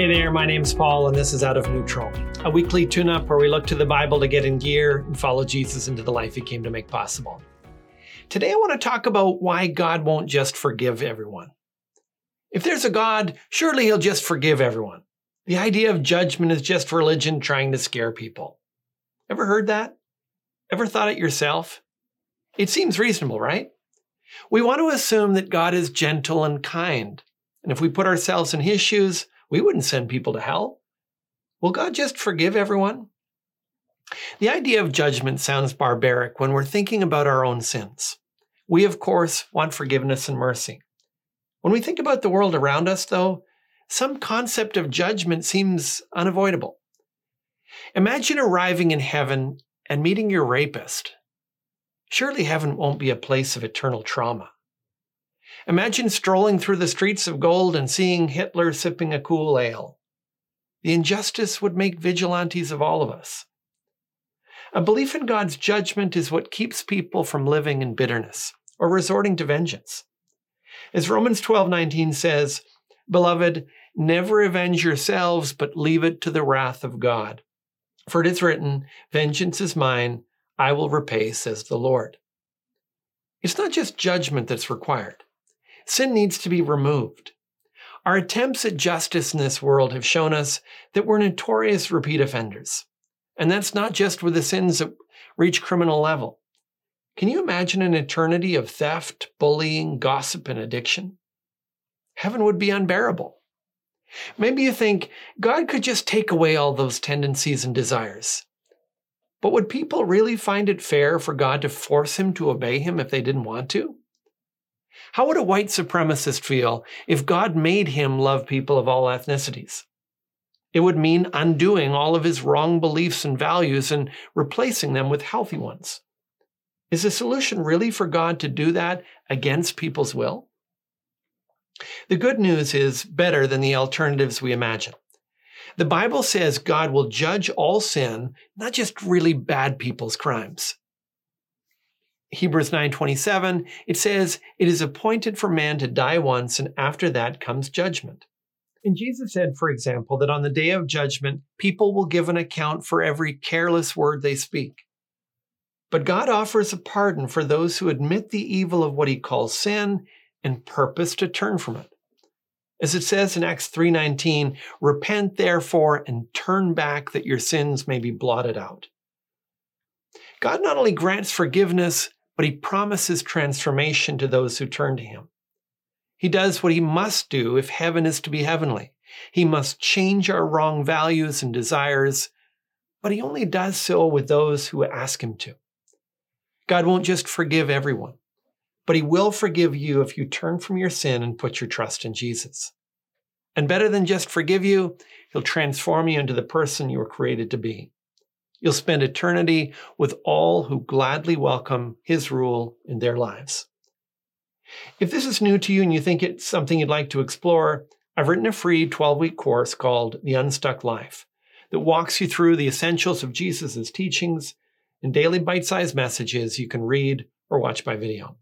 Hey there, my name's Paul, and this is Out of Neutral, a weekly tune up where we look to the Bible to get in gear and follow Jesus into the life he came to make possible. Today, I want to talk about why God won't just forgive everyone. If there's a God, surely he'll just forgive everyone. The idea of judgment is just religion trying to scare people. Ever heard that? Ever thought it yourself? It seems reasonable, right? We want to assume that God is gentle and kind. And if we put ourselves in his shoes, we wouldn't send people to hell. Will God just forgive everyone? The idea of judgment sounds barbaric when we're thinking about our own sins. We, of course, want forgiveness and mercy. When we think about the world around us, though, some concept of judgment seems unavoidable. Imagine arriving in heaven and meeting your rapist. Surely heaven won't be a place of eternal trauma. Imagine strolling through the streets of gold and seeing Hitler sipping a cool ale. The injustice would make vigilantes of all of us. A belief in God's judgment is what keeps people from living in bitterness or resorting to vengeance. As Romans 12:19 says, "Beloved, never avenge yourselves, but leave it to the wrath of God. For it is written, vengeance is mine, I will repay, says the Lord." It's not just judgment that's required. Sin needs to be removed. Our attempts at justice in this world have shown us that we're notorious repeat offenders. And that's not just with the sins that reach criminal level. Can you imagine an eternity of theft, bullying, gossip, and addiction? Heaven would be unbearable. Maybe you think God could just take away all those tendencies and desires. But would people really find it fair for God to force him to obey him if they didn't want to? How would a white supremacist feel if God made him love people of all ethnicities? It would mean undoing all of his wrong beliefs and values and replacing them with healthy ones. Is the solution really for God to do that against people's will? The good news is better than the alternatives we imagine. The Bible says God will judge all sin, not just really bad people's crimes. Hebrews 9:27, it says, "It is appointed for man to die once and after that comes judgment." And Jesus said, for example, that on the day of judgment, people will give an account for every careless word they speak. But God offers a pardon for those who admit the evil of what he calls sin and purpose to turn from it. As it says in Acts 3:19, repent therefore and turn back that your sins may be blotted out. God not only grants forgiveness, but he promises transformation to those who turn to him. He does what he must do if heaven is to be heavenly. He must change our wrong values and desires, but he only does so with those who ask him to. God won't just forgive everyone, but he will forgive you if you turn from your sin and put your trust in Jesus. And better than just forgive you, he'll transform you into the person you were created to be. You'll spend eternity with all who gladly welcome His rule in their lives. If this is new to you and you think it's something you'd like to explore, I've written a free 12 week course called The Unstuck Life that walks you through the essentials of Jesus' teachings and daily bite sized messages you can read or watch by video.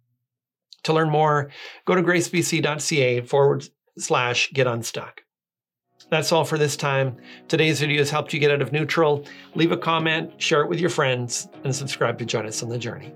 To learn more, go to gracebc.ca forward slash get unstuck. That's all for this time. Today's video has helped you get out of neutral. Leave a comment, share it with your friends, and subscribe to join us on the journey.